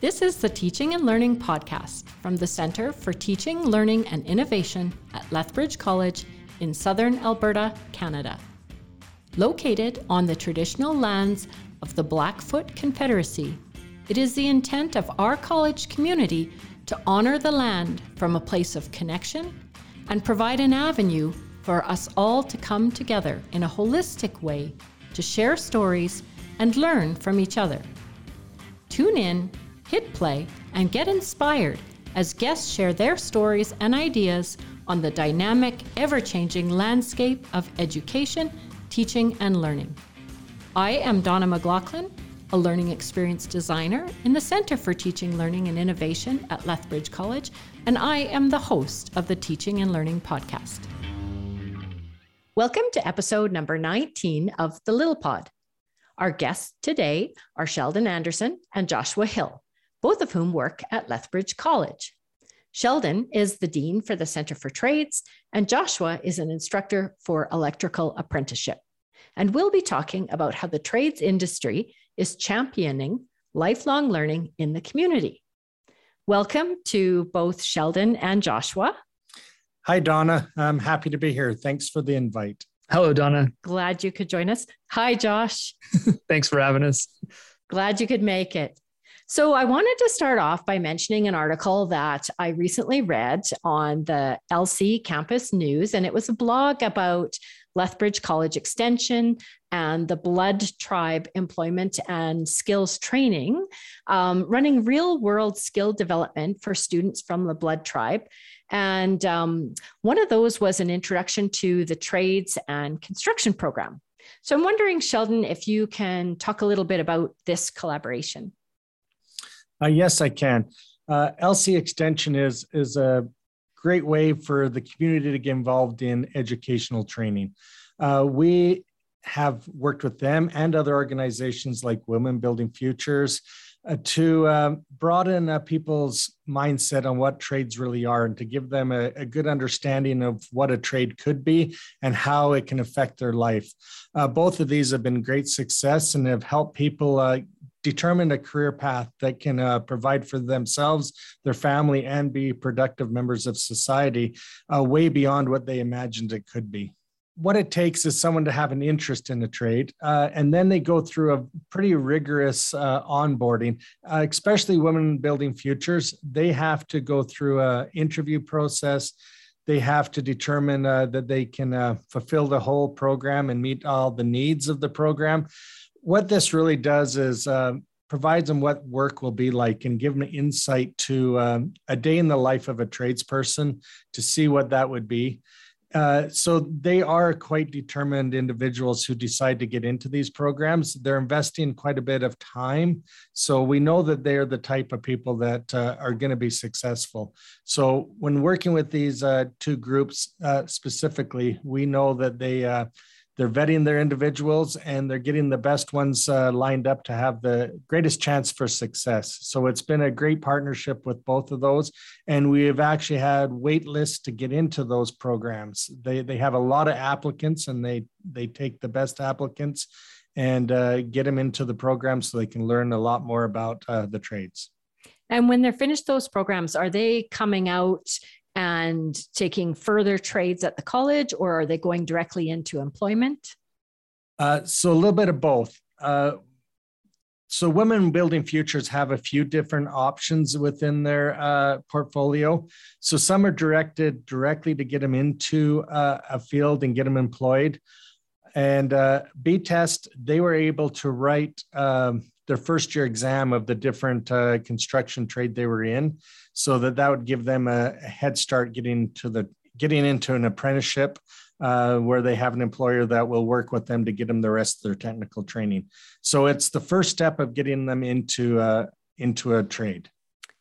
This is the Teaching and Learning Podcast from the Centre for Teaching, Learning and Innovation at Lethbridge College in southern Alberta, Canada. Located on the traditional lands of the Blackfoot Confederacy, it is the intent of our college community to honour the land from a place of connection and provide an avenue for us all to come together in a holistic way to share stories and learn from each other. Tune in hit play, and get inspired as guests share their stories and ideas on the dynamic, ever changing landscape of education, teaching, and learning. I am Donna McLaughlin, a learning experience designer in the Center for Teaching, Learning, and Innovation at Lethbridge College, and I am the host of the Teaching and Learning podcast. Welcome to episode number 19 of The Little Pod. Our guests today are Sheldon Anderson and Joshua Hill both of whom work at Lethbridge College. Sheldon is the Dean for the Center for Trades, and Joshua is an instructor for electrical apprenticeship. And we'll be talking about how the trades industry is championing lifelong learning in the community. Welcome to both Sheldon and Joshua. Hi, Donna. I'm happy to be here. Thanks for the invite. Hello, Donna. Glad you could join us. Hi, Josh. Thanks for having us. Glad you could make it. So, I wanted to start off by mentioning an article that I recently read on the LC Campus News, and it was a blog about Lethbridge College Extension and the Blood Tribe Employment and Skills Training, um, running real world skill development for students from the Blood Tribe. And um, one of those was an introduction to the trades and construction program. So I'm wondering, Sheldon, if you can talk a little bit about this collaboration. Uh, yes, I can. Uh, LC Extension is is a great way for the community to get involved in educational training. Uh, we have worked with them and other organizations like Women Building Futures uh, to um, broaden uh, people's mindset on what trades really are and to give them a, a, good understanding of what a trade could be and how it can affect their life. Uh, both of these have been great success and have helped people determine a career path that can uh, provide for themselves, their family, and be productive members of society uh, way beyond what they imagined it could be. What it takes is someone to have an interest in a trade, uh, and then they go through a pretty rigorous uh, onboarding, uh, especially women building futures. They have to go through an interview process they have to determine uh, that they can uh, fulfill the whole program and meet all the needs of the program what this really does is uh, provides them what work will be like and give them insight to um, a day in the life of a tradesperson to see what that would be. Uh, so they are quite determined individuals who decide to get into these programs. They're investing quite a bit of time. So we know that they're the type of people that uh, are going to be successful. So when working with these uh, two groups uh, specifically, we know that they uh, they're vetting their individuals and they're getting the best ones uh, lined up to have the greatest chance for success. So it's been a great partnership with both of those, and we have actually had wait lists to get into those programs. They they have a lot of applicants, and they they take the best applicants and uh, get them into the program so they can learn a lot more about uh, the trades. And when they're finished those programs, are they coming out and taking further trades at the college, or are they going directly into employment? Uh, so a little bit of both. Uh, so women building futures have a few different options within their uh, portfolio. So some are directed directly to get them into uh, a field and get them employed. And uh, BTEST, they were able to write um, their first year exam of the different uh, construction trade they were in so that that would give them a, a head start getting to the getting into an apprenticeship uh, where they have an employer that will work with them to get them the rest of their technical training. So it's the first step of getting them into uh, into a trade.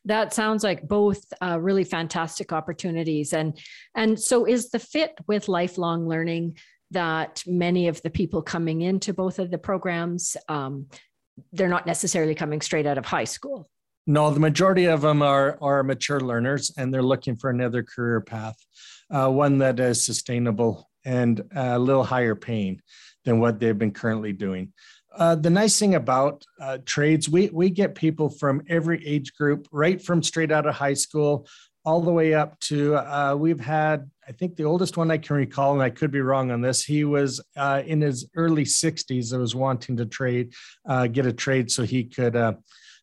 That sounds like both uh, really fantastic opportunities, and and so is the fit with lifelong learning that many of the people coming into both of the programs um, they're not necessarily coming straight out of high school. No, the majority of them are are mature learners, and they're looking for another career path, uh, one that is sustainable and a little higher paying than what they've been currently doing. Uh, the nice thing about uh, trades, we we get people from every age group, right from straight out of high school all the way up to uh, we've had i think the oldest one i can recall and i could be wrong on this he was uh, in his early 60s that was wanting to trade uh, get a trade so he could uh,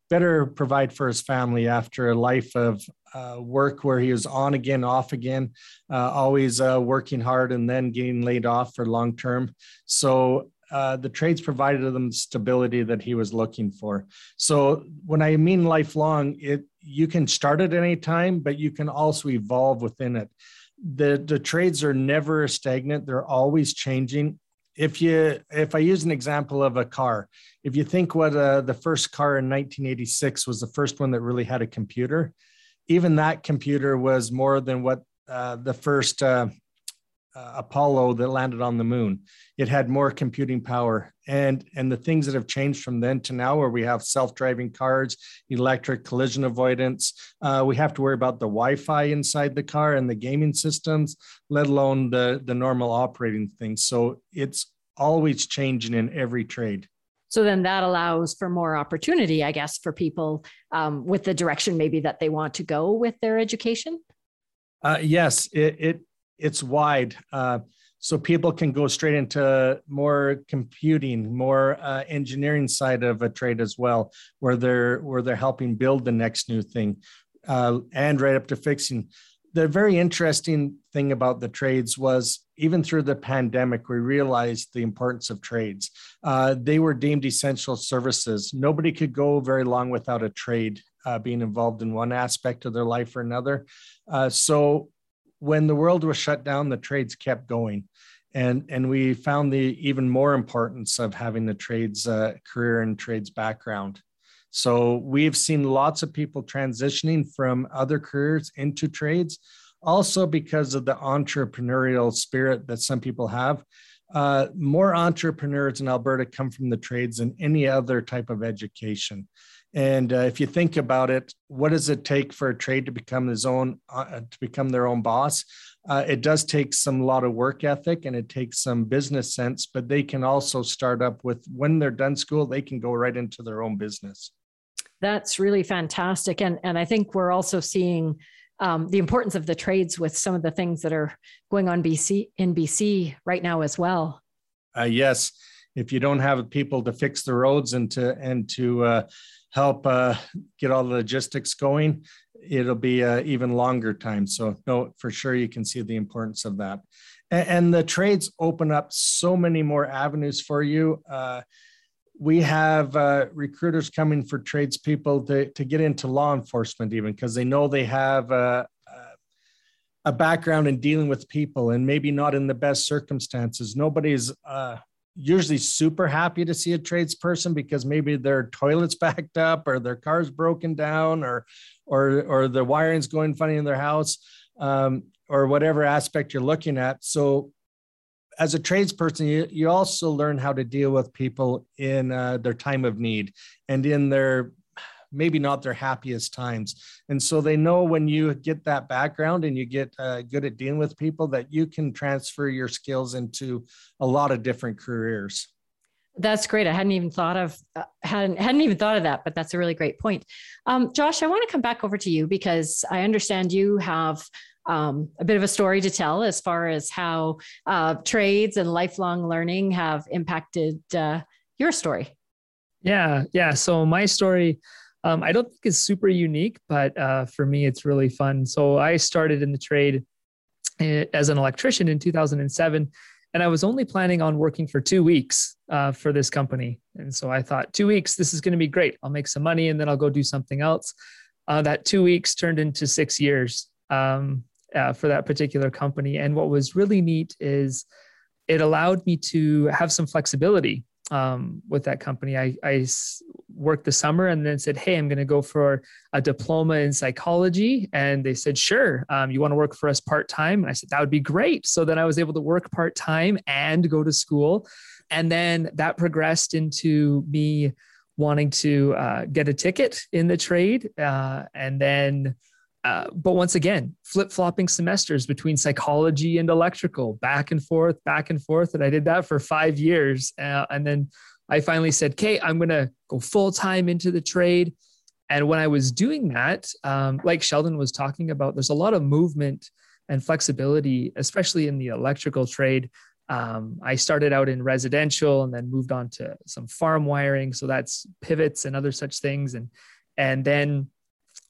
better provide for his family after a life of uh, work where he was on again off again uh, always working hard and then getting laid off for long term so uh, the trades provided him stability that he was looking for. So when I mean lifelong, it you can start at any time, but you can also evolve within it. The the trades are never stagnant; they're always changing. If you if I use an example of a car, if you think what uh, the first car in 1986 was the first one that really had a computer, even that computer was more than what uh, the first uh, uh, Apollo that landed on the moon. It had more computing power, and and the things that have changed from then to now, where we have self-driving cars, electric collision avoidance. Uh, we have to worry about the Wi-Fi inside the car and the gaming systems, let alone the the normal operating things. So it's always changing in every trade. So then that allows for more opportunity, I guess, for people um, with the direction maybe that they want to go with their education. Uh, yes, it, it it's wide. Uh, so people can go straight into more computing, more uh, engineering side of a trade as well, where they're where they're helping build the next new thing, uh, and right up to fixing. The very interesting thing about the trades was even through the pandemic, we realized the importance of trades. Uh, they were deemed essential services. Nobody could go very long without a trade uh, being involved in one aspect of their life or another. Uh, so when the world was shut down, the trades kept going. And, and we found the even more importance of having the trades uh, career and trades background. So we've seen lots of people transitioning from other careers into trades, also because of the entrepreneurial spirit that some people have. Uh, more entrepreneurs in Alberta come from the trades than any other type of education. And uh, if you think about it, what does it take for a trade to become his own, uh, to become their own boss? Uh, it does take some lot of work ethic and it takes some business sense, but they can also start up with when they're done school, they can go right into their own business. That's really fantastic. And, and I think we're also seeing um, the importance of the trades with some of the things that are going on BC in BC right now as well. Uh, yes, if you don't have people to fix the roads and to and to uh, help uh, get all the logistics going, it'll be an even longer time. So, no, for sure, you can see the importance of that. And, and the trades open up so many more avenues for you. Uh, we have uh, recruiters coming for tradespeople to, to get into law enforcement, even because they know they have a, a background in dealing with people and maybe not in the best circumstances. Nobody's uh, usually super happy to see a tradesperson because maybe their toilet's backed up or their car's broken down or or or the wiring's going funny in their house um, or whatever aspect you're looking at. So as a tradesperson you, you also learn how to deal with people in uh, their time of need and in their maybe not their happiest times. And so they know when you get that background and you get uh, good at dealing with people that you can transfer your skills into a lot of different careers. That's great. I hadn't even thought of uh, hadn't hadn't even thought of that, but that's a really great point. Um, Josh, I want to come back over to you because I understand you have um, a bit of a story to tell as far as how uh, trades and lifelong learning have impacted uh, your story. Yeah, yeah. So my story um, I don't think it's super unique, but uh, for me, it's really fun. So I started in the trade eh, as an electrician in 2007, and I was only planning on working for two weeks uh, for this company. And so I thought, two weeks, this is going to be great. I'll make some money and then I'll go do something else. Uh, that two weeks turned into six years um, uh, for that particular company. And what was really neat is it allowed me to have some flexibility um, with that company. I, I worked the summer and then said, Hey, I'm going to go for a diploma in psychology. And they said, Sure. Um, you want to work for us part time? And I said, That would be great. So then I was able to work part time and go to school. And then that progressed into me wanting to uh, get a ticket in the trade. Uh, and then uh, but once again, flip flopping semesters between psychology and electrical, back and forth, back and forth. And I did that for five years. Uh, and then I finally said, "Okay, I'm gonna go full time into the trade." And when I was doing that, um, like Sheldon was talking about, there's a lot of movement and flexibility, especially in the electrical trade. Um, I started out in residential and then moved on to some farm wiring. So that's pivots and other such things. And, and then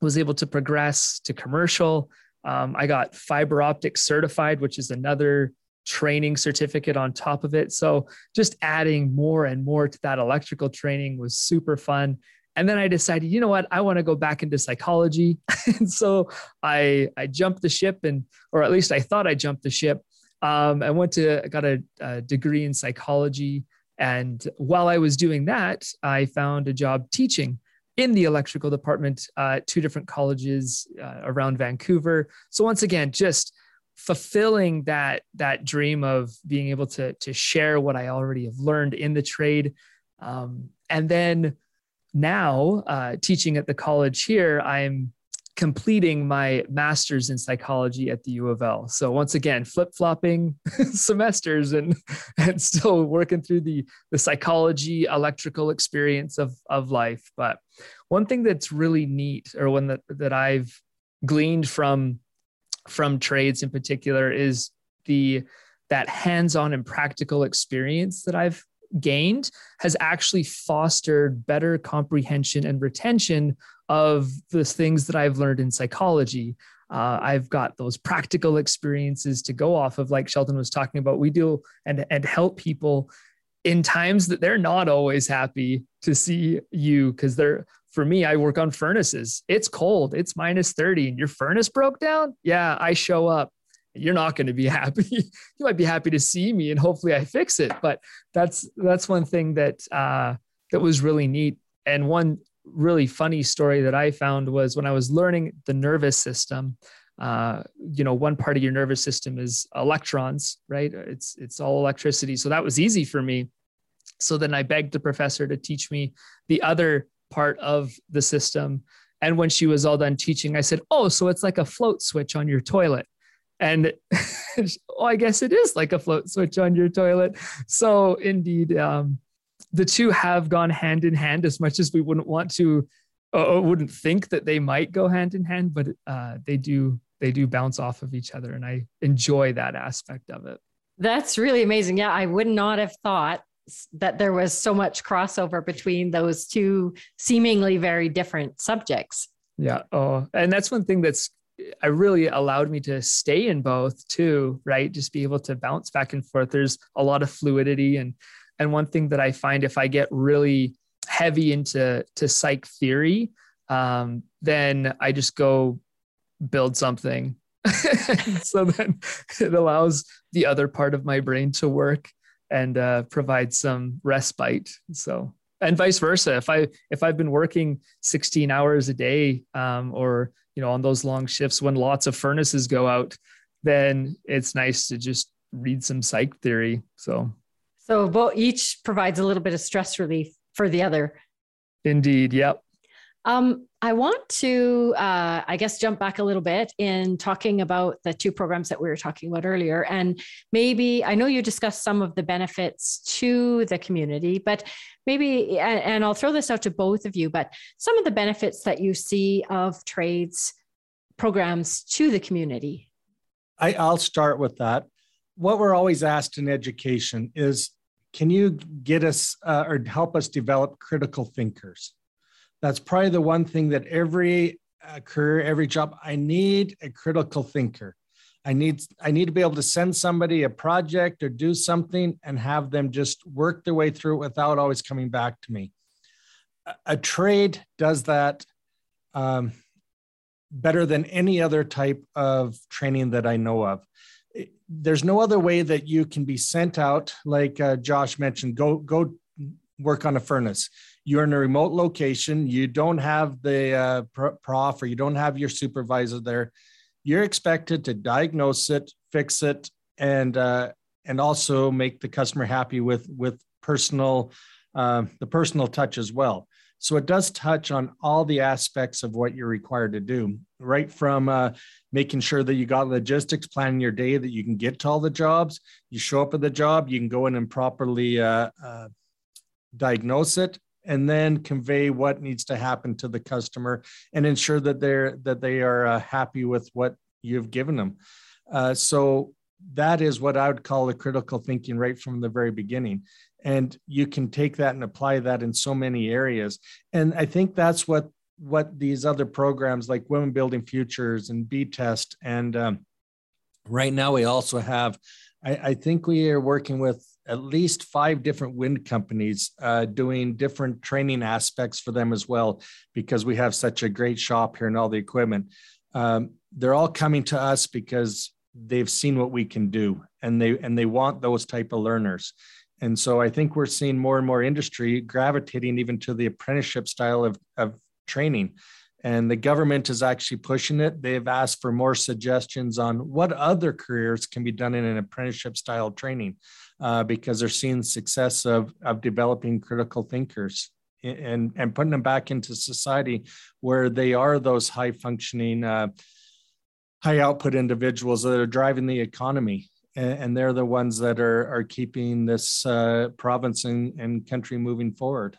was able to progress to commercial. Um, I got fiber optic certified, which is another training certificate on top of it. So just adding more and more to that electrical training was super fun. And then I decided, you know what, I want to go back into psychology. and so I I jumped the ship and or at least I thought I jumped the ship. Um, I went to got a, a degree in psychology. And while I was doing that, I found a job teaching in the electrical department uh, at two different colleges uh, around Vancouver. So once again, just fulfilling that that dream of being able to to share what I already have learned in the trade, um, and then now uh, teaching at the college here, I'm completing my master's in psychology at the U of L. So once again, flip flopping semesters and and still working through the the psychology electrical experience of of life. But one thing that's really neat, or one that that I've gleaned from from trades in particular, is the that hands-on and practical experience that I've gained has actually fostered better comprehension and retention of the things that I've learned in psychology. Uh, I've got those practical experiences to go off of, like Sheldon was talking about. We deal and and help people in times that they're not always happy to see you because they're for me i work on furnaces it's cold it's minus 30 and your furnace broke down yeah i show up you're not going to be happy. you might be happy to see me and hopefully I fix it. But that's that's one thing that uh, that was really neat. And one really funny story that I found was when I was learning the nervous system. Uh, you know, one part of your nervous system is electrons, right? It's it's all electricity. So that was easy for me. So then I begged the professor to teach me the other part of the system. And when she was all done teaching, I said, "Oh, so it's like a float switch on your toilet." And oh, I guess it is like a float switch on your toilet. So indeed, um, the two have gone hand in hand as much as we wouldn't want to, or wouldn't think that they might go hand in hand, but uh, they do. They do bounce off of each other, and I enjoy that aspect of it. That's really amazing. Yeah, I would not have thought that there was so much crossover between those two seemingly very different subjects. Yeah. Oh, and that's one thing that's I really allowed me to stay in both too, right? Just be able to bounce back and forth. There's a lot of fluidity and and one thing that I find if I get really heavy into to psych theory, um, then I just go build something. so then it allows the other part of my brain to work and uh, provide some respite. So and vice versa. If I if I've been working 16 hours a day um, or you know on those long shifts when lots of furnaces go out then it's nice to just read some psych theory. So so both each provides a little bit of stress relief for the other. indeed yep um, I want to, uh, I guess, jump back a little bit in talking about the two programs that we were talking about earlier. And maybe I know you discussed some of the benefits to the community, but maybe, and I'll throw this out to both of you, but some of the benefits that you see of trades programs to the community. I, I'll start with that. What we're always asked in education is can you get us uh, or help us develop critical thinkers? That's probably the one thing that every uh, career, every job, I need a critical thinker. I need I need to be able to send somebody a project or do something and have them just work their way through it without always coming back to me. A, a trade does that um, better than any other type of training that I know of. There's no other way that you can be sent out, like uh, Josh mentioned. Go go work on a furnace you're in a remote location, you don't have the uh, prof or you don't have your supervisor there, you're expected to diagnose it, fix it, and uh, and also make the customer happy with with personal uh, the personal touch as well. So it does touch on all the aspects of what you're required to do, right from uh, making sure that you got logistics, planning your day that you can get to all the jobs. You show up at the job, you can go in and properly uh, uh, diagnose it, and then convey what needs to happen to the customer and ensure that they're that they are uh, happy with what you've given them. Uh, so that is what I would call the critical thinking right from the very beginning. And you can take that and apply that in so many areas. And I think that's what what these other programs like Women Building Futures and BTEST and um, right now we also have. I, I think we are working with at least five different wind companies uh, doing different training aspects for them as well, because we have such a great shop here and all the equipment. Um, they're all coming to us because they've seen what we can do, and they and they want those type of learners. And so I think we're seeing more and more industry gravitating even to the apprenticeship style of, of training and the government is actually pushing it. They've asked for more suggestions on what other careers can be done in an apprenticeship style training uh, because they're seeing success of, of developing critical thinkers and, and putting them back into society where they are those high functioning, uh, high output individuals that are driving the economy. And, they're the ones that are, are keeping this uh, province and, and country moving forward.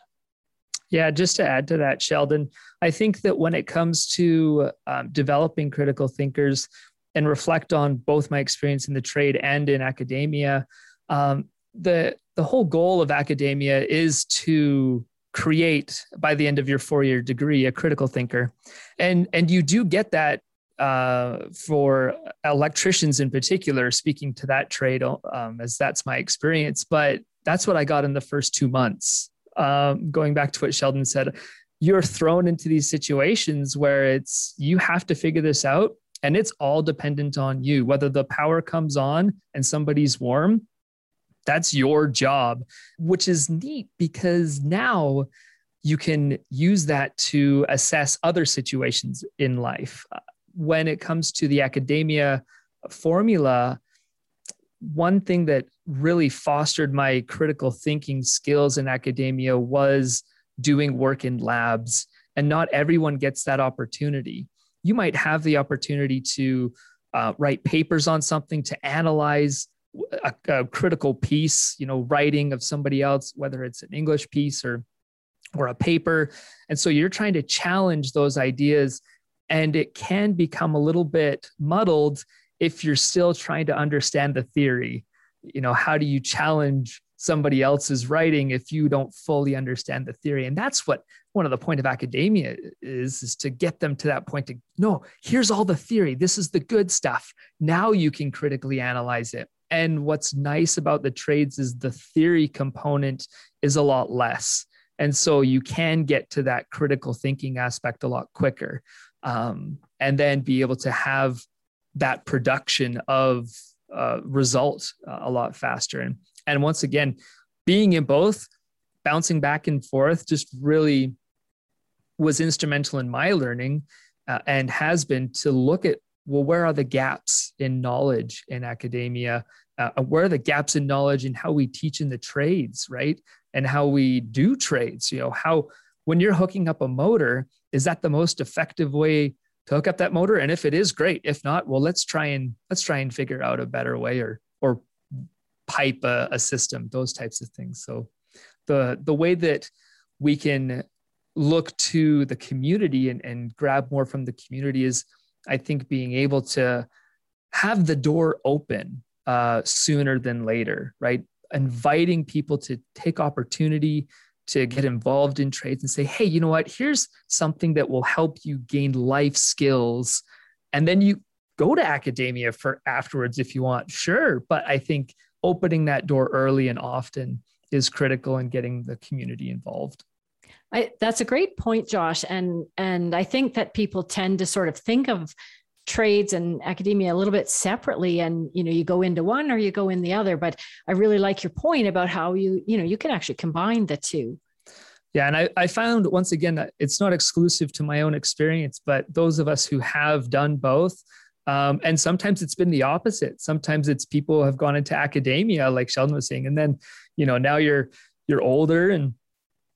Yeah, just to add to that, Sheldon, I think that when it comes to um, developing critical thinkers and reflect on both my experience in the trade and in academia, um, the the whole goal of academia is to create by the end of your four year degree a critical thinker, and and you do get that uh, for electricians in particular. Speaking to that trade, um, as that's my experience, but that's what I got in the first two months. Um, going back to what Sheldon said, you're thrown into these situations where it's you have to figure this out and it's all dependent on you whether the power comes on and somebody's warm that's your job, which is neat because now you can use that to assess other situations in life. When it comes to the academia formula, one thing that really fostered my critical thinking skills in academia was doing work in labs. And not everyone gets that opportunity. You might have the opportunity to uh, write papers on something, to analyze a, a, critical piece, you know, writing of somebody else, whether it's an English piece or or a paper. And so you're trying to challenge those ideas and it can become a little bit muddled if you're still trying to understand the theory. You know, how do you challenge somebody else's writing if you don't fully understand the theory? And that's what one of the point of academia is is to get them to that point to no here's all the theory this is the good stuff now you can critically analyze it and what's nice about the trades is the theory component is a lot less. And so you can get to that critical thinking aspect a lot quicker um, and then be able to have that production of uh, result uh, a lot faster. And, and once again, being in both, bouncing back and forth just really was instrumental in my learning uh, and has been to look at well, where are the gaps in knowledge in academia? Uh, where are the gaps in knowledge in how we teach in the trades, right? And how we do trades? You know, how when you're hooking up a motor, is that the most effective way to hook up that motor? And if it is, great. If not, well, let's try and let's try and figure out a better way or or pipe a, a system, those types of things. So the the way that we can look to the community and, and grab more from the community is I think being able to have the door open uh, sooner than later, right? Inviting people to take opportunity to get involved in trades and say, hey, you know what? Here's something that will help you gain life skills. And then you go to academia for afterwards if you want, sure. But I think opening that door early and often is critical in getting the community involved. I, that's a great point, Josh, and and I think that people tend to sort of think of trades and academia a little bit separately, and you know you go into one or you go in the other. But I really like your point about how you you know you can actually combine the two. Yeah, and I, I found once again that it's not exclusive to my own experience, but those of us who have done both, um, and sometimes it's been the opposite. Sometimes it's people have gone into academia, like Sheldon was saying, and then you know now you're you're older and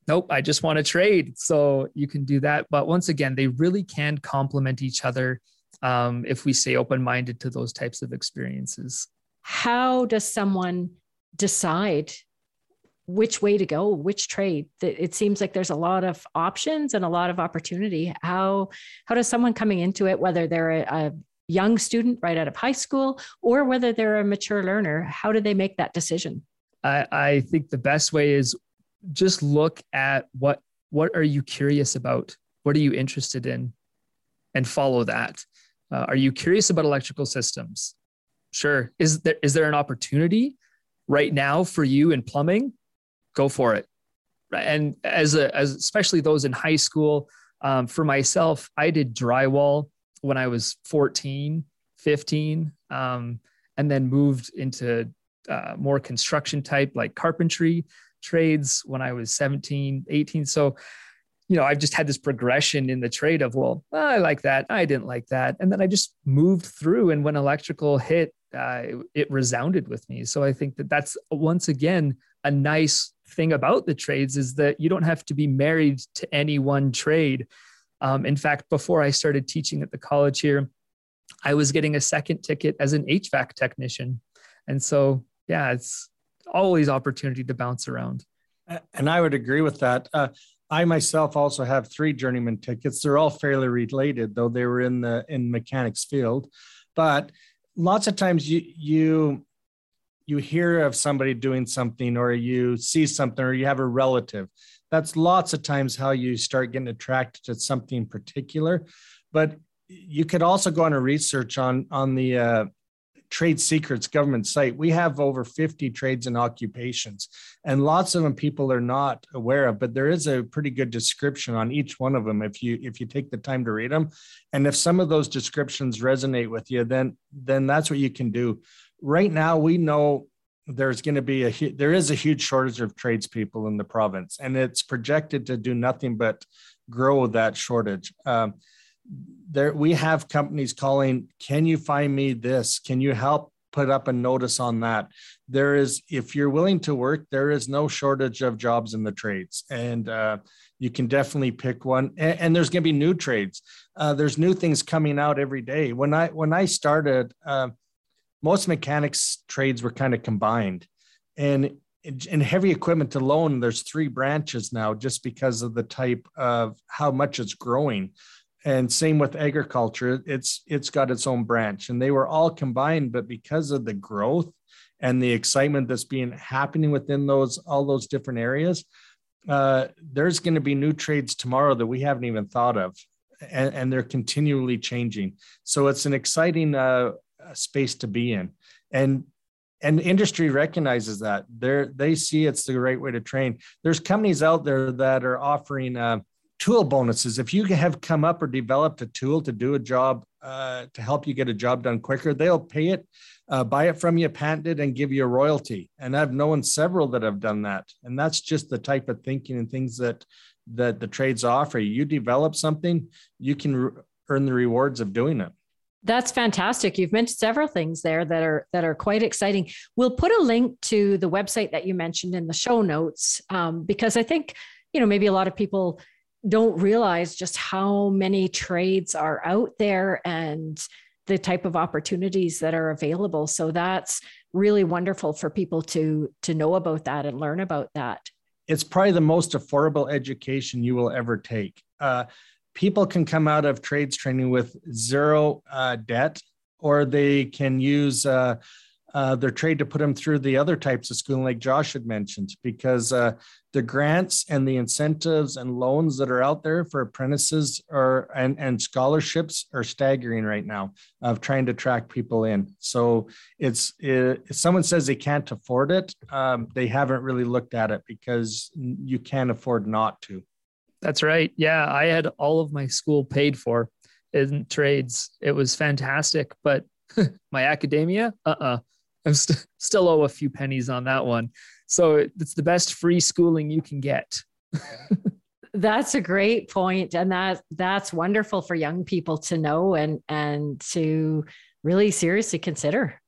nope, I just want to trade. So you can do that. But once again, they really can complement each other um, if we stay open minded to those types of experiences. How does someone decide which way to go, which trade. It seems like there's a lot of options and a lot of opportunity. How how does someone coming into it, whether they're a, a young student right out of high school or whether they're a mature learner, how do they make that decision? I, I think the best way is just look at what what are you curious about? What are you interested in? And follow that. Uh, are you curious about electrical systems? Sure. Is there is there an opportunity right now for you in plumbing? Go for it. And as a as especially those in high school, um, for myself, I did drywall when I was 14, 15, um, and then moved into uh, more construction type like carpentry trades when I was 17, 18. So, you know, I've just had this progression in the trade of, well, I like that. I didn't like that. And then I just moved through. And when electrical hit, uh, it, it resounded with me. So I think that that's once again a nice thing about the trades is that you don't have to be married to any one trade. Um, in fact, before I started teaching at the college here, I was getting a second ticket as an HVAC technician. And so, yeah, it's always opportunity to bounce around. And I would agree with that. Uh, I myself also have three journeyman tickets. They're all fairly related, though they were in the in mechanics field. But lots of times you you you hear of somebody doing something or you see something or you have a relative that's lots of times how you start getting attracted to something particular but you could also go on a research on on the uh, trade secrets government site. We have over 50 trades and occupations and lots of them people are not aware of but there is a pretty good description on each one of them if you if you take the time to read them. And if some of those descriptions resonate with you then then that's what you can do. Right now we know there's going to be a there is a huge shortage of tradespeople in the province and it's projected to do nothing but grow that shortage. Um, there we have companies calling can you find me this? Can you help put up a notice on that? There is if you're willing to work there is no shortage of jobs in the trades. And uh, you can definitely pick one. And, and there's going to be new trades. Uh, there's new things coming out every day. When i when i started uh, most mechanics trades were kind of combined. And in heavy equipment alone there's three branches now just because of the type of how much it's growing and same with agriculture it's it's got its own branch and they were all combined but because of the growth and the excitement that's being happening within those all those different areas uh, there's going to be new trades tomorrow that we haven't even thought of and, and they're continually changing. So it's an exciting uh, space to be in. And and industry recognizes that. They they see it's the right way to train. There's companies out there that are offering uh, tool bonuses. If you have come up or developed a tool to do a job uh, to help you get a job done quicker, they'll pay it, uh, buy it from you, patent it, and give you a royalty. And I've known several that have done that. And that's just the type of thinking and things that that the trades offer. You develop something, you can re- earn the rewards of doing it. That's fantastic. You've mentioned several things there that are that are quite exciting. We'll put a link to the website that you mentioned in the show notes um, because I think you know maybe a lot of people don't realize just how many trades are out there and the type of opportunities that are available. So that's really wonderful for people to to know about that and learn about that. It's probably the most affordable education you will ever take. Uh, people can come out of trades training with zero uh, debt or they can use uh, uh, their trade to put them through the other types of schooling, like Josh had mentioned, because uh, the grants and the incentives and loans that are out there for apprentices or and, and scholarships are staggering right now of trying to track people in. So it's it, if someone says they can't afford it, um, they haven't really looked at it because you can't afford not to. That's right. Yeah, I had all of my school paid for in trades. It was fantastic, but my academia, uh uh I'm st- still owe a few pennies on that one. So it's the best free schooling you can get. that's a great point and that that's wonderful for young people to know and and to really seriously consider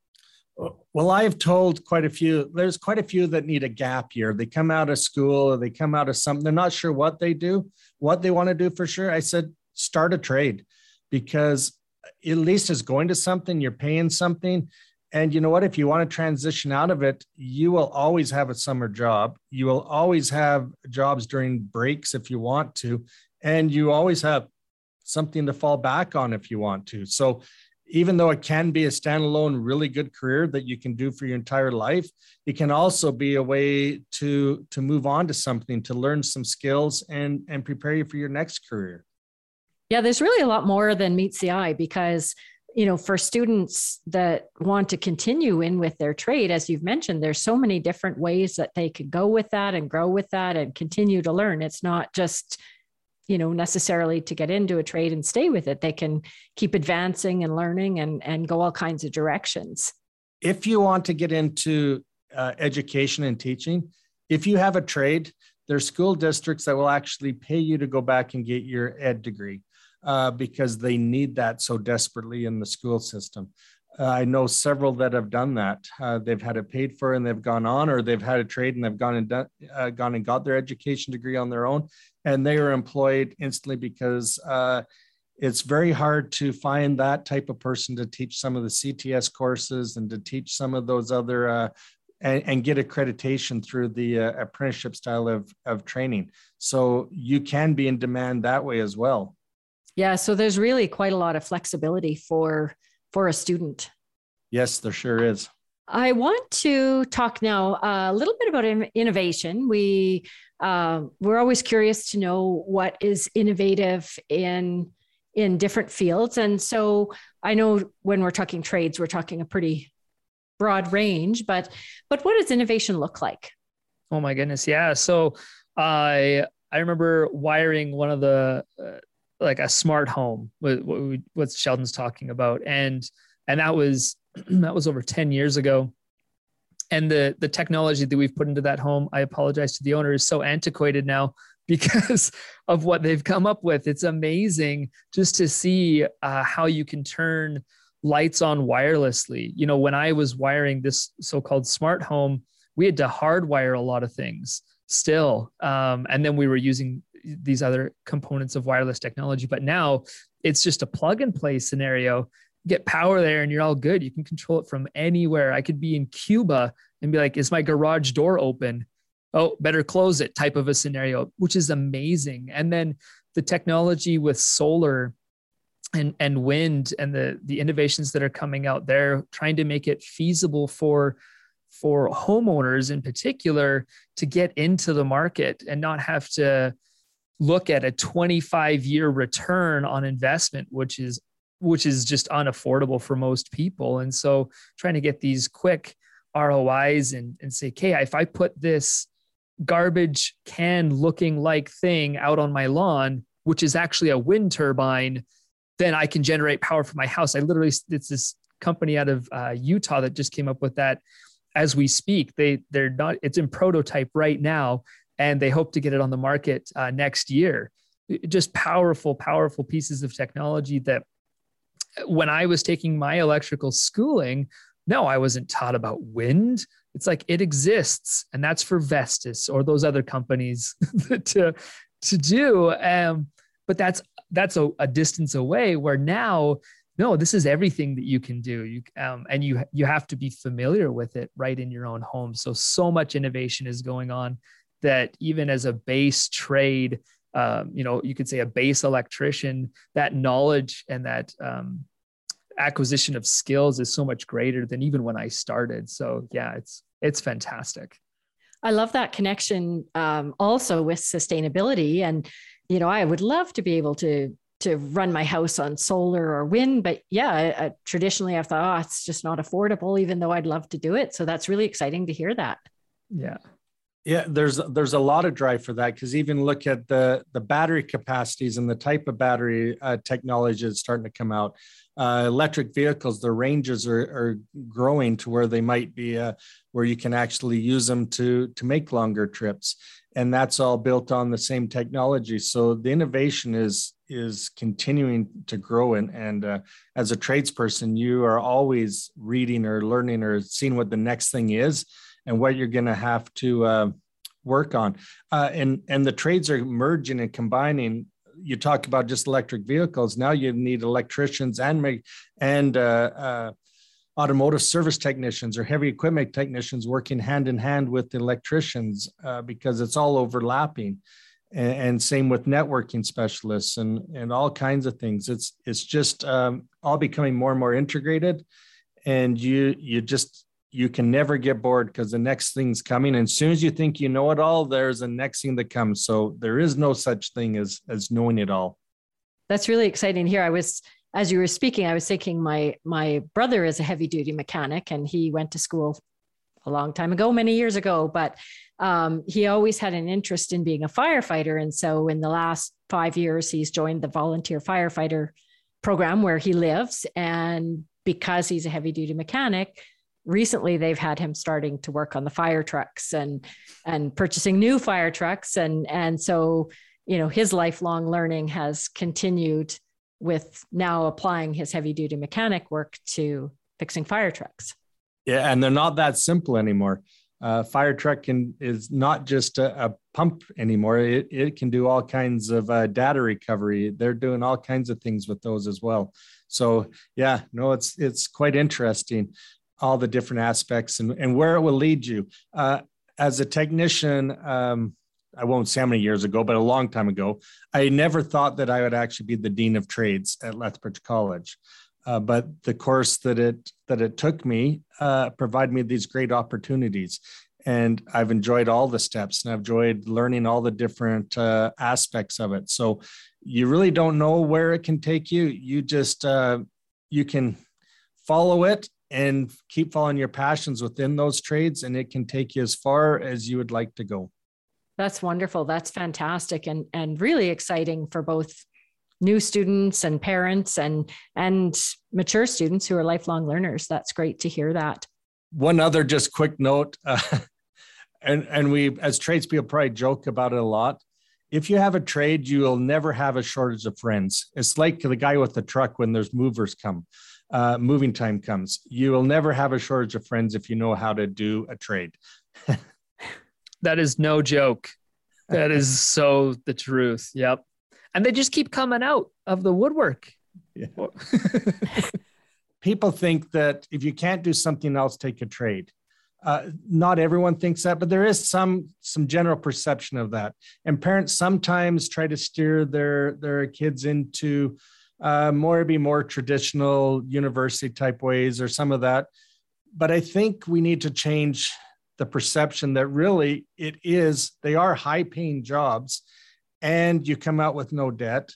well i've told quite a few there's quite a few that need a gap year they come out of school or they come out of something they're not sure what they do what they want to do for sure i said start a trade because at least is going to something you're paying something And you know what? If you want to transition out of it, you will always have a summer job. You will always have jobs during breaks if you want to. And you always have something to fall back on if you want to. So even though it can be a standalone really good career that you can do for your entire life it can also be a way to to move on to something to learn some skills and and prepare you for your next career yeah there's really a lot more than meets the eye because you know for students that want to continue in with their trade as you've mentioned there's so many different ways that they could go with that and grow with that and continue to learn. It's not just you know necessarily to get into a trade and stay with it. They can keep advancing and learning and and go all kinds of directions. If you want to get into uh, education and teaching if you have a trade there's school districts that will actually pay you to go back and get your ed degree uh, because they need that so desperately in the school system uh, I know several that have done that. Uh, they've had it paid for and they've gone on, or they've had a trade and they've gone and done, uh, gone and got their education degree on their own, and they are employed instantly because uh, it's very hard to find that type of person to teach some of the CTS courses and to teach some of those other uh, and, get accreditation through the uh, apprenticeship style of, of training. So you can be in demand that way as well. Yeah, so there's really quite a lot of flexibility for for a student. Yes, there sure is. I want to talk now a little bit about innovation. We uh, we're always curious to know what is innovative in in different fields, and so I know when we're talking trades, we're talking a pretty broad range. But but what does innovation look like? Oh my goodness, yeah. So I I remember wiring one of the uh, like a smart home what, what, sheldon's talking about. And and that was that was over 10 years ago. And the the technology that we've put into that home i apologize to the owner is so antiquated now because of what they've come up with. It's amazing just to see uh, how you can turn lights on wirelessly. You know when i was wiring this so-called smart home we had to hardwire a lot of things still. Um, and then we were using these other components of wireless technology. But now it's just a plug and play scenario. Get power there and you're all good. You can control it from anywhere. I could be in Cuba and be like, is my garage door open? Oh, better close it type of a scenario, which is amazing. And then the technology with solar and, and wind and the, the innovations that are coming out there, trying to make it feasible for for homeowners in particular to get into the market and not have to look at a 25 year return on investment which is which is just unaffordable for most people. And so trying to get these quick rois and, and say okay if i put this garbage can looking like thing out on my lawn which is actually a wind turbine then i can generate power for my house. I literally it's this company out of uh, utah that just came up with that as we speak. They they're not it's in prototype right now and they hope to get it on the market uh, next year. Just powerful, powerful pieces of technology that when I was taking my electrical schooling, no, I wasn't taught about wind. It's like it exists, and that's for Vestas or those other companies to to do. Um, but that's that's a, a, distance away. Where now, no, this is everything that you can do. You um, and you you have to be familiar with it right in your own home. So so much innovation is going on that even as a base trade, um, you know, you could say a base electrician, that knowledge and that um, acquisition of skills is so much greater than even when I started. So yeah, it's it's fantastic. I love that connection um, also with sustainability, and you know, I would love to be able to to run my house on solar or wind, but yeah, I, I, traditionally I've thought, oh, it's just not affordable, even though I'd love to do it. So that's really exciting to hear that. Yeah, yeah, there's there's a lot of drive for that because even look at the the battery capacities and the type of battery uh, technology that's starting to come out. Uh, electric vehicles, the ranges are, are growing to where they might be uh, where you can actually use them to to make longer trips, and that's all built on the same technology. So the innovation is is continuing to grow, and and uh, as a tradesperson, you are always reading or learning or seeing what the next thing is and what you're going to have to uh, work on. Uh, and and the trades are merging and combining. You talk about just electric vehicles. Now you need electricians and and uh, uh, automotive service technicians or heavy equipment technicians working hand in hand with electricians uh, because it's all overlapping and, and, same with networking specialists and and all kinds of things it's it's just um, all becoming more and more integrated and you you just you can never get bored because the next thing's coming and as soon as you think you know it all there's a next thing that comes so there is no such thing as as knowing it all that's really exciting here i was as you were speaking, I was thinking my my brother is a heavy duty mechanic, and he went to school a long time ago, many years ago. But um, he always had an interest in being a firefighter, and so in the last five years, he's joined the volunteer firefighter program where he lives. And because he's a heavy duty mechanic, recently they've had him starting to work on the fire trucks and and purchasing new fire trucks, and and so you know his lifelong learning has continued with now applying his heavy duty mechanic work to fixing fire trucks. Yeah, and they're not that simple anymore. Uh, fire truck can is not just a, a, pump anymore. It, it can do all kinds of uh, data recovery. They're doing all kinds of things with those as well. So yeah, no, it's it's quite interesting, all the different aspects and, and where it will lead you. Uh, as a technician, um, I won't say how many years ago, but a long time ago, I never thought that I would actually be the dean of trades at Lethbridge College. Uh, but the course that it that it took me uh, provided me these great opportunities, and I've enjoyed all the steps, and I've enjoyed learning all the different uh, aspects of it. So you really don't know where it can take you. You just uh, you can follow it and keep following your passions within those trades, and it can take you as far as you would like to go. That's wonderful. That's fantastic and and really exciting for both new students and parents and and mature students who are lifelong learners. That's great to hear that. One other just quick note, uh, and and we as tradespeople probably joke about it a lot. If you have a trade, you will never have a shortage of friends. It's like the guy with the truck when there's movers come, uh, moving time comes. You will never have a shortage of friends if you know how to do a trade. that is no joke. That is so the truth. Yep. And they just keep coming out of the woodwork. Yeah. People think that if you can't do something else, take a trade. Uh, not everyone thinks that, but there is some some general perception of that. And parents sometimes try to steer their their kids into uh, more be more traditional university type ways or some of that. But I think we need to change the perception that really it is they are high paying jobs and you come out with no debt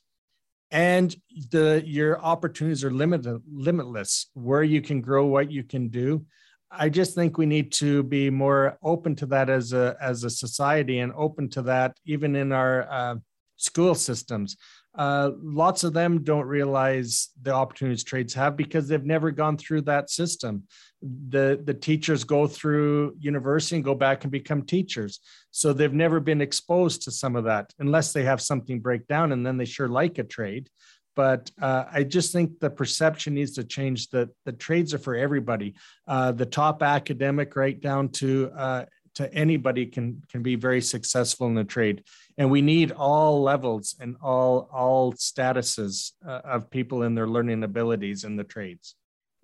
and the your opportunities are limited limitless where you can grow what you can do i just think we need to be more open to that as a as a society and open to that even in our uh, school systems uh, lots of them don't realize the opportunities trades have because they've never gone through that system the the teachers go through university and go back and become teachers so they've never been exposed to some of that unless they have something break down and then they sure like a trade but uh, I just think the perception needs to change. That the trades are for everybody. Uh, the top academic, right down to uh, to anybody, can can be very successful in the trade. And we need all levels and all all statuses uh, of people in their learning abilities in the trades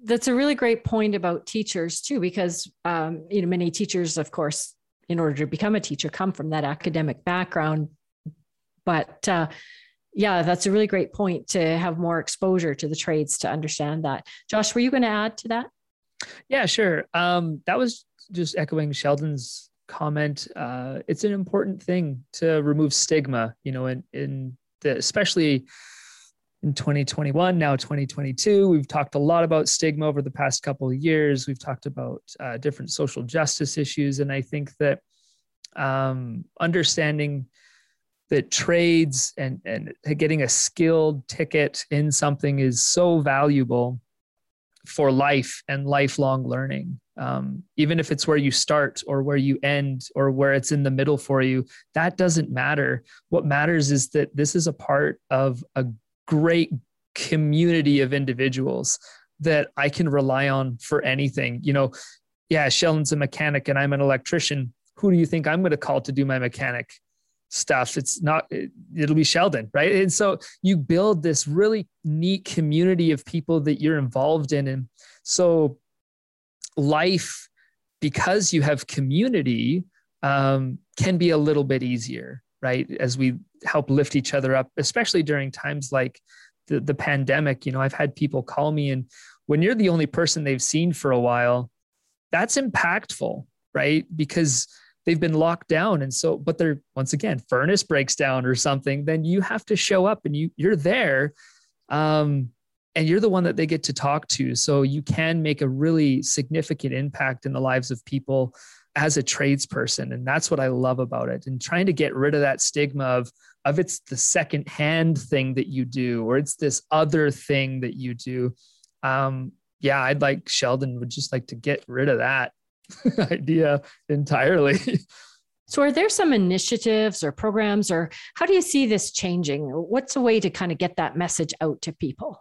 that's a really great point about teachers too, because um, you know many teachers, of course, in order to become a teacher, come from that academic background. But uh, yeah, that's a really great point to have more exposure to the trades to understand that. Josh, were you going to add to that? Yeah, sure. Um, that was just echoing Sheldon's comment. Uh, it's an important thing to remove stigma, you know, in in the especially in 2021 now 2022 we've talked a lot about stigma over the past couple of years we've talked about uh, different social justice issues and i think that um, understanding that trades and and getting a skilled ticket in something is so valuable for life and lifelong learning um, even if it's where you start or where you end or where it's in the middle for you that doesn't matter what matters is that this is a part of a great community of individuals that I can rely on for anything. You know, yeah, Sheldon's a mechanic and I'm an electrician. Who do you think I'm going to call to do my mechanic stuff? It's not, it'll be Sheldon, right? And so you build this really neat community of people that you're involved in. And so life because you have community um, can be a little bit easier right as we help lift each other up especially during times like the, the pandemic you know i've had people call me and when you're the only person they've seen for a while that's impactful right because they've been locked down. And so but they're once again furnace breaks down or something then you have to show up and you you're there um, and you're the one that they get to talk to. So you can make a really significant impact in the lives of people as a tradesperson. And that's what i love about it. And trying to get rid of that stigma of of it's the second hand thing that you do or it's this other thing that you do. Um yeah i'd like sheldon would just like to get rid of that idea entirely. So are there some initiatives or programs or how do you see this changing? What's a way to kind of get that message out to people?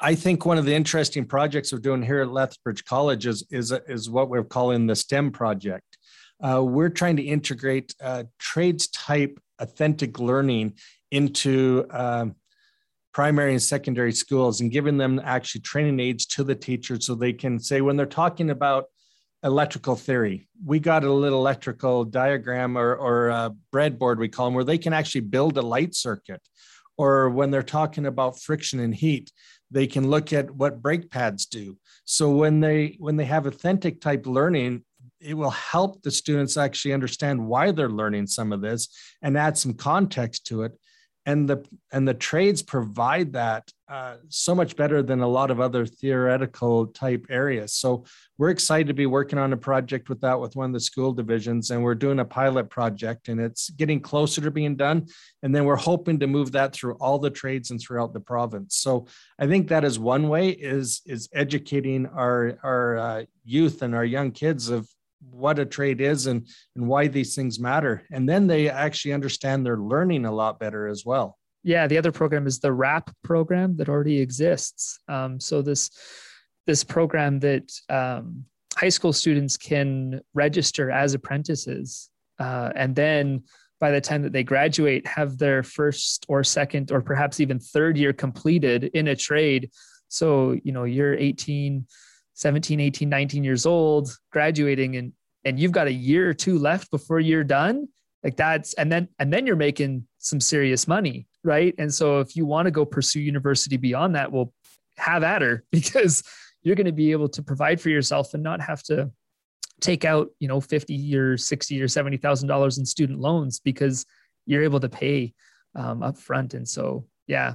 I think one of the interesting projects we're doing here at Lethbridge College is is, is what we're calling the STEM project. Uh, we're trying to integrate uh, trades type authentic learning into um, primary and secondary schools and giving them actually training aids to the teachers so they can say when they're talking about electrical theory. We got a little electrical diagram or, or a breadboard, we call them, where they can actually build a light circuit. Or when they're talking about friction and heat, they can look at what brake pads do so when they when they have authentic type learning it will help the students actually understand why they're learning some of this and add some context to it and the and the trades provide that uh, so much better than a lot of other theoretical type areas. So we're excited to be working on a project with that with one of the school divisions and we're doing a pilot project and it's getting closer to being done. And then we're hoping to move that through all the trades and throughout the province. So i think that is one way is is educating our our uh, youth and our young kids of what a trade is and and why these things matter. And then they actually understand they're learning a lot better as well. Yeah the other program is the RAP program that already exists. Um, so this this program that um, high school students can register as apprentices uh, and then by the time that they graduate have their first or second or perhaps even third year completed in a trade. So you know you're 18 17 18 19 years old graduating and and you've got a year or two left before you're done like that's and then and then you're making some serious money right? And so if you want to go pursue university beyond that well have at her because you're going to be able to provide for yourself and not have to take out you know 50 or 60 or 70 thousand dollars in student loans because you're able to pay um, up front and so yeah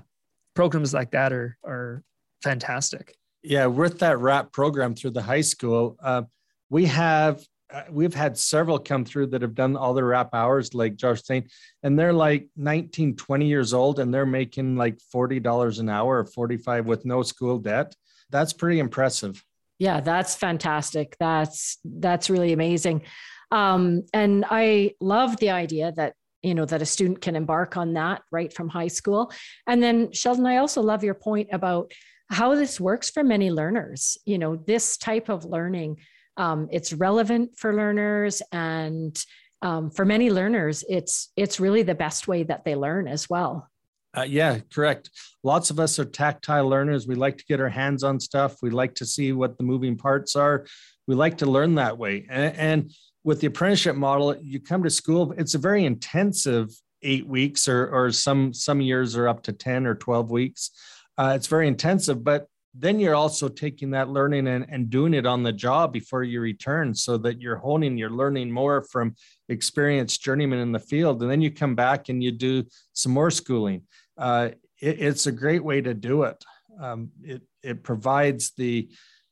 programs like that are are fantastic yeah, with that RAP program through the high school, uh, we have uh, we've had several come through that have done all their RAP hours, like Josh saying, and they're like 19, 20 years old, and they're making like forty dollars an hour or 45 with no school debt. That's pretty impressive. Yeah, that's fantastic. That's that's really amazing. Um, and I love the idea that you know that a student can embark on that right from high school. And then Sheldon, I also love your point about how this works for many learners. You know, this type of learning, um, it's relevant for learners, and um, for many learners, it's it's really the best way that they learn as well. Uh, yeah, correct. Lots of us are tactile learners. We like to get our hands on stuff. We like to see what the moving parts are. We like to learn that way. And, and with the apprenticeship model, you come to school. It's a very intensive eight weeks, or or some some years are up to ten or twelve weeks. Uh, it's very intensive, but then you're also taking that learning and, and doing it on the job before you return so that you're honing, you're learning more from experienced journeymen in the field. And then you come back and you do some more schooling. Uh, it, it's a great way to do it. Um, it, it provides the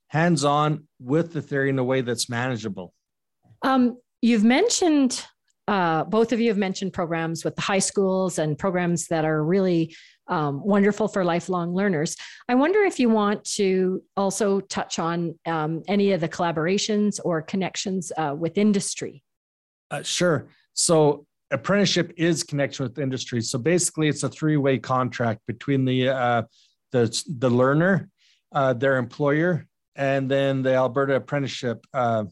hands on with the theory in a way that's manageable. Um, you've mentioned, uh, both of you have mentioned programs with the high schools and programs that are really um, wonderful for lifelong learners. I wonder if you want to also touch on um, any of the collaborations or connections uh, with industry. Uh, sure. So apprenticeship is connection with industry. So basically, it's a three-way contract between the uh, the the learner, uh, their employer, and then the Alberta apprenticeship. Uh,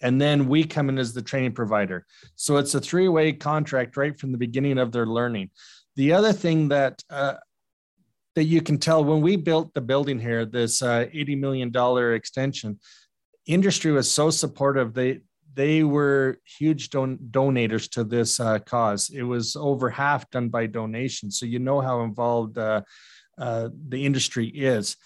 and then we come in as the training provider. So it's a three-way contract right from the beginning of their learning. The other thing that uh, that you can tell when we built the building here, this uh, $80 million extension, industry was so supportive. They they were huge don- donators to this uh, cause. It was over half done by donation. So you know how involved uh, uh, the industry is.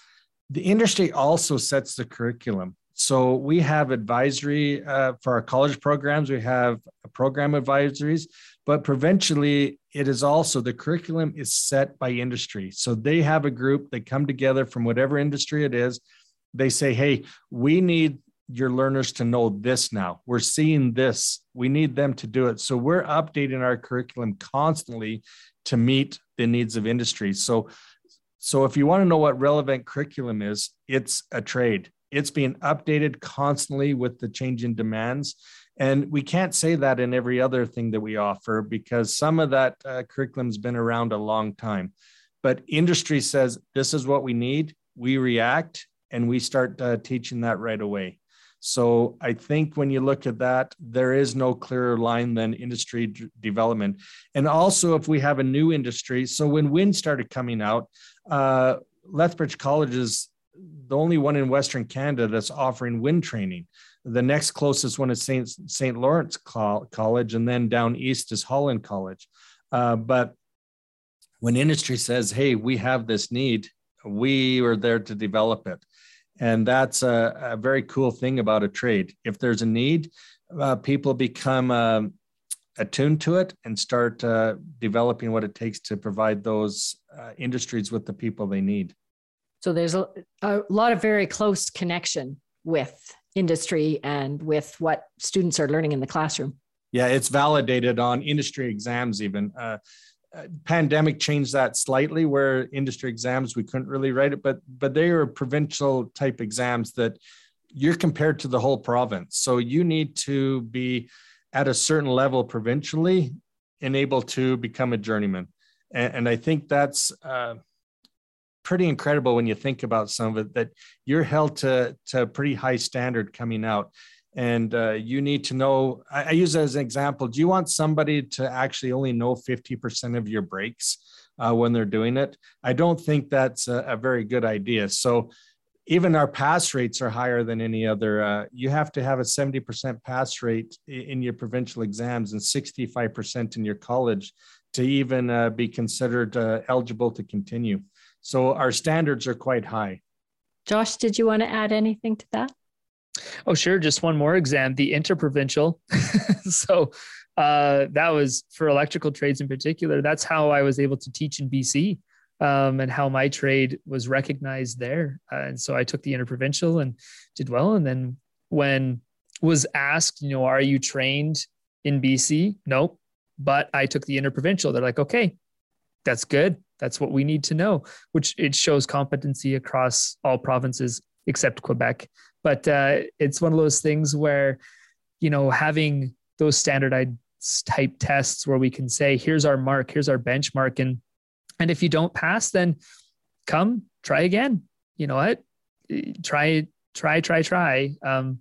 The industry also sets the curriculum. So we have advisory uh, for our college programs. We have program advisories, but provincially, it is also the curriculum is set by industry. So they have a group. They come together from whatever industry it is. They say, "Hey, we need your learners to know this now. We're seeing this. We need them to do it. So we're updating our curriculum constantly to meet the needs of industry. So so if you want to know what relevant curriculum is, it's a trade. It's being updated constantly with the changing demands. And we can't say that in every other thing that we offer because some of that uh, curriculum's been around a long time. But industry says this is what we need. We react and we start uh, teaching that right away. So I think when you look at that, there is no clearer line than industry d- development. And also, if we have a new industry, so when wind started coming out, uh, Lethbridge College is the only one in Western Canada that's offering wind training. The next closest one is St. St. Lawrence College, and then down east is Holland College. Uh, but when industry says, hey, we have this need, we are there to develop it. And that's a, a very cool thing about a trade. If there's a need, uh, people become um, attuned to it and start uh, developing what it takes to provide those uh, industries with the people they need. So there's a, a lot of very close connection with industry and with what students are learning in the classroom. Yeah, it's validated on industry exams, even. Uh, uh, pandemic changed that slightly where industry exams we couldn't really write it but but they are provincial type exams that you're compared to the whole province so you need to be at a certain level provincially and able to become a journeyman and, and i think that's uh, pretty incredible when you think about some of it that you're held to to a pretty high standard coming out. And uh, you need to know I, I, use it as an example. Do you want somebody to actually only know 50% of your brakes uh, when they're doing it? I don't think that's a, a, very good idea. So even our pass rates are higher than any other uh, you have to have a 70% pass rate in your provincial exams and 65% in your college to even uh, be considered uh, eligible to continue so our standards are quite high josh did you want to add anything to that Oh, sure. Just one more exam, the interprovincial. so uh, that was for electrical trades in particular. That's how I was able to teach in BC um, and how my trade was recognized there. Uh, and so I took the interprovincial and did well. And then when was asked, you know, are you trained in BC? Nope. But I took the interprovincial. They're like, okay, that's good. That's what we need to know, which it shows competency across all provinces except Quebec. But uh, it's one of those things where, you know, having those standardized type tests where we can say, here's our mark, here's our benchmark. And, and if you don't pass, then come try again. You know what? Try, try, try, try. Um,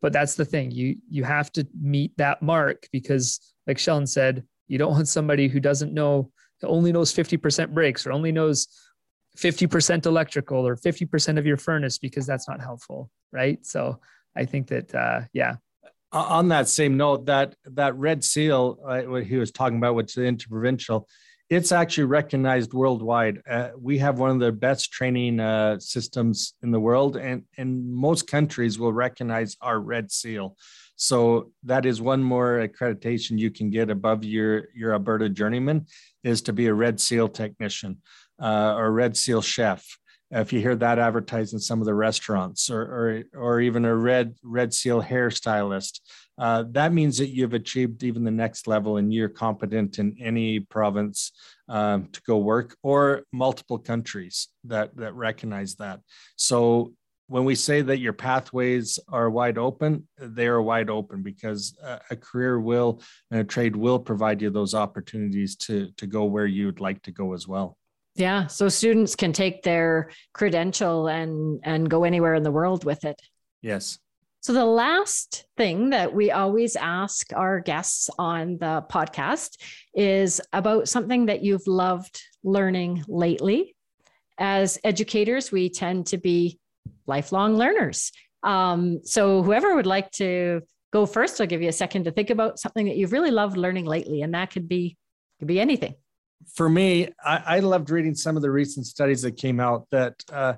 but that's the thing. You, you have to meet that mark because like Sheldon said, you don't want somebody who doesn't know, only knows 50% brakes or only knows 50% electrical or 50% of your furnace because that's not helpful right? So i think that uh, yeah. On that same note that that red seal uh, what he was talking about which is interprovincial it's actually recognized worldwide. Uh, we have one of the best training uh, systems in the world and and most countries will recognize our red seal so that is one more accreditation you can get above your your alberta journeyman is to be a red seal technician uh, or Red Seal chef. If you hear that advertised in some of the restaurants, or or, or even a red Red Seal hairstylist, uh, that means that you've achieved even the next level and you're competent in any province um, to go work, or multiple countries that that recognize that. So when we say that your pathways are wide open, they are wide open because uh, a, career will and a trade will provide you those opportunities to to go where you'd like to go as well. Yeah, so students can take their credential and and go anywhere in the world with it. Yes. So the last thing that we always ask our guests on the podcast is about something that you've loved learning lately. As educators, we tend to be lifelong learners. Um, so whoever would like to go first, I'll give you a second to think about something that you've really loved learning lately, and that could be could be anything. For me, I, I loved reading some of the recent studies that came out that uh,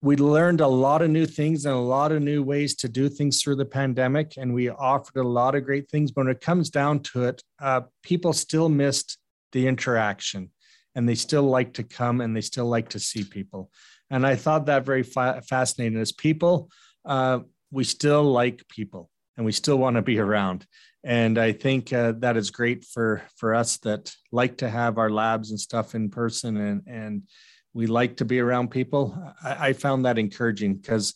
we learned a lot of new things and a lot of new ways to do things through the pandemic, and we offered a lot of great things. But when it comes down to it, uh, people still missed the interaction, and they still like to come and they still like to see people. And I thought that very fa- fascinating. As people, uh, we still like people and we still want to be around. And I think uh, that is great for for us that like to have our labs and stuff in person, and and we like to be around people. I, I found that encouraging because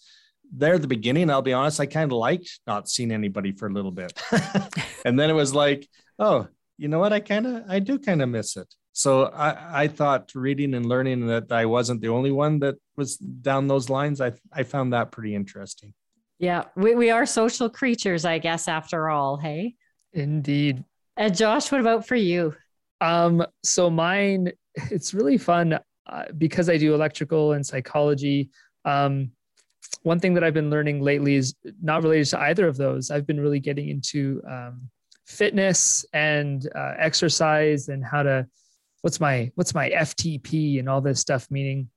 there at the beginning, I'll be honest, I kind of liked not seeing anybody for a little bit, and then it was like, oh, you know what? I kind of I do kind of miss it. So I, I thought reading and learning that I wasn't the only one that was down those lines. I I found that pretty interesting. Yeah, we, we are social creatures, I guess, after all. Hey, indeed. And Josh, what about for you? Um, so mine, it's really fun uh, because I do electrical and psychology. Um, one thing that I've been learning lately is not related to either of those. I've been really getting into um, fitness and uh, exercise and how to what's my what's my FTP and all this stuff meaning?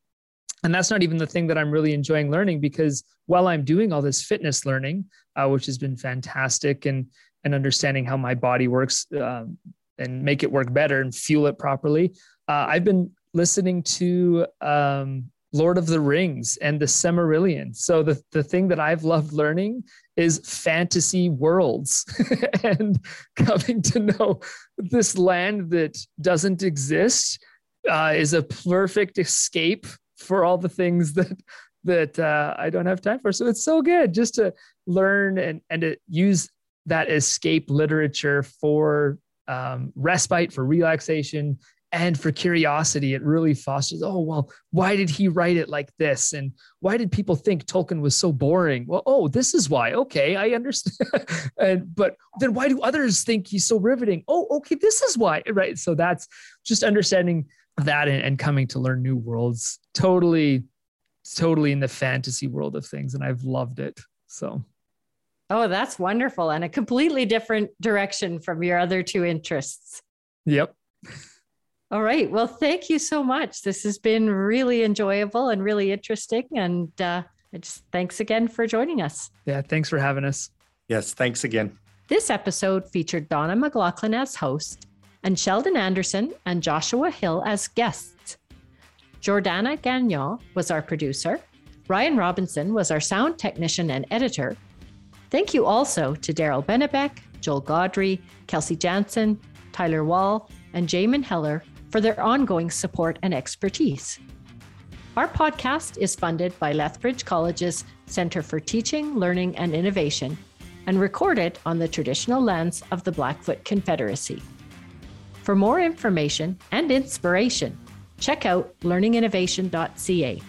And that's not even the thing that i'm really enjoying learning because while i'm doing all this fitness learning uh, which has been fantastic and and understanding how my body works um, and make it work better and fuel it properly uh, i've been listening to um, lord of the rings and the silmarillion so the, the thing that i've loved learning is fantasy worlds and coming to know this land that doesn't exist uh, is a perfect escape for all the things that that uh, I don't have time for. So it's so good just to learn and and to use that escape literature for um, respite, for relaxation, and for curiosity. It really fosters. Oh well, why did he write it like this? And why did people think Tolkien was so boring? Well, oh, this is why. Okay, I understand. and but then why do others think he's so riveting? Oh, okay, this is why. Right. So that's just understanding that and, and coming to learn new worlds totally totally in the fantasy world of things and i've loved it so oh that's wonderful and a completely different direction from your other two interests yep all right well thank you so much this has been really enjoyable and really interesting and uh, just thanks again for joining us yeah thanks for having us yes thanks again this episode featured donna mclaughlin as host and Sheldon Anderson and Joshua Hill as guests. Jordana Gagnon was our producer. Ryan Robinson was our sound technician and editor. Thank you also to Daryl Benebeck, Joel Gaudry, Kelsey Jansen, Tyler Wall, and Jamin Heller for their ongoing support and expertise. Our podcast is funded by Lethbridge College's Center for Teaching, Learning, and Innovation and recorded on the traditional lands of the Blackfoot Confederacy. For more information and inspiration, check out learninginnovation.ca.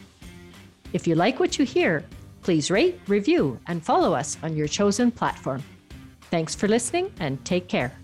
If you like what you hear, please rate, review, and follow us on your chosen platform. Thanks for listening and take care.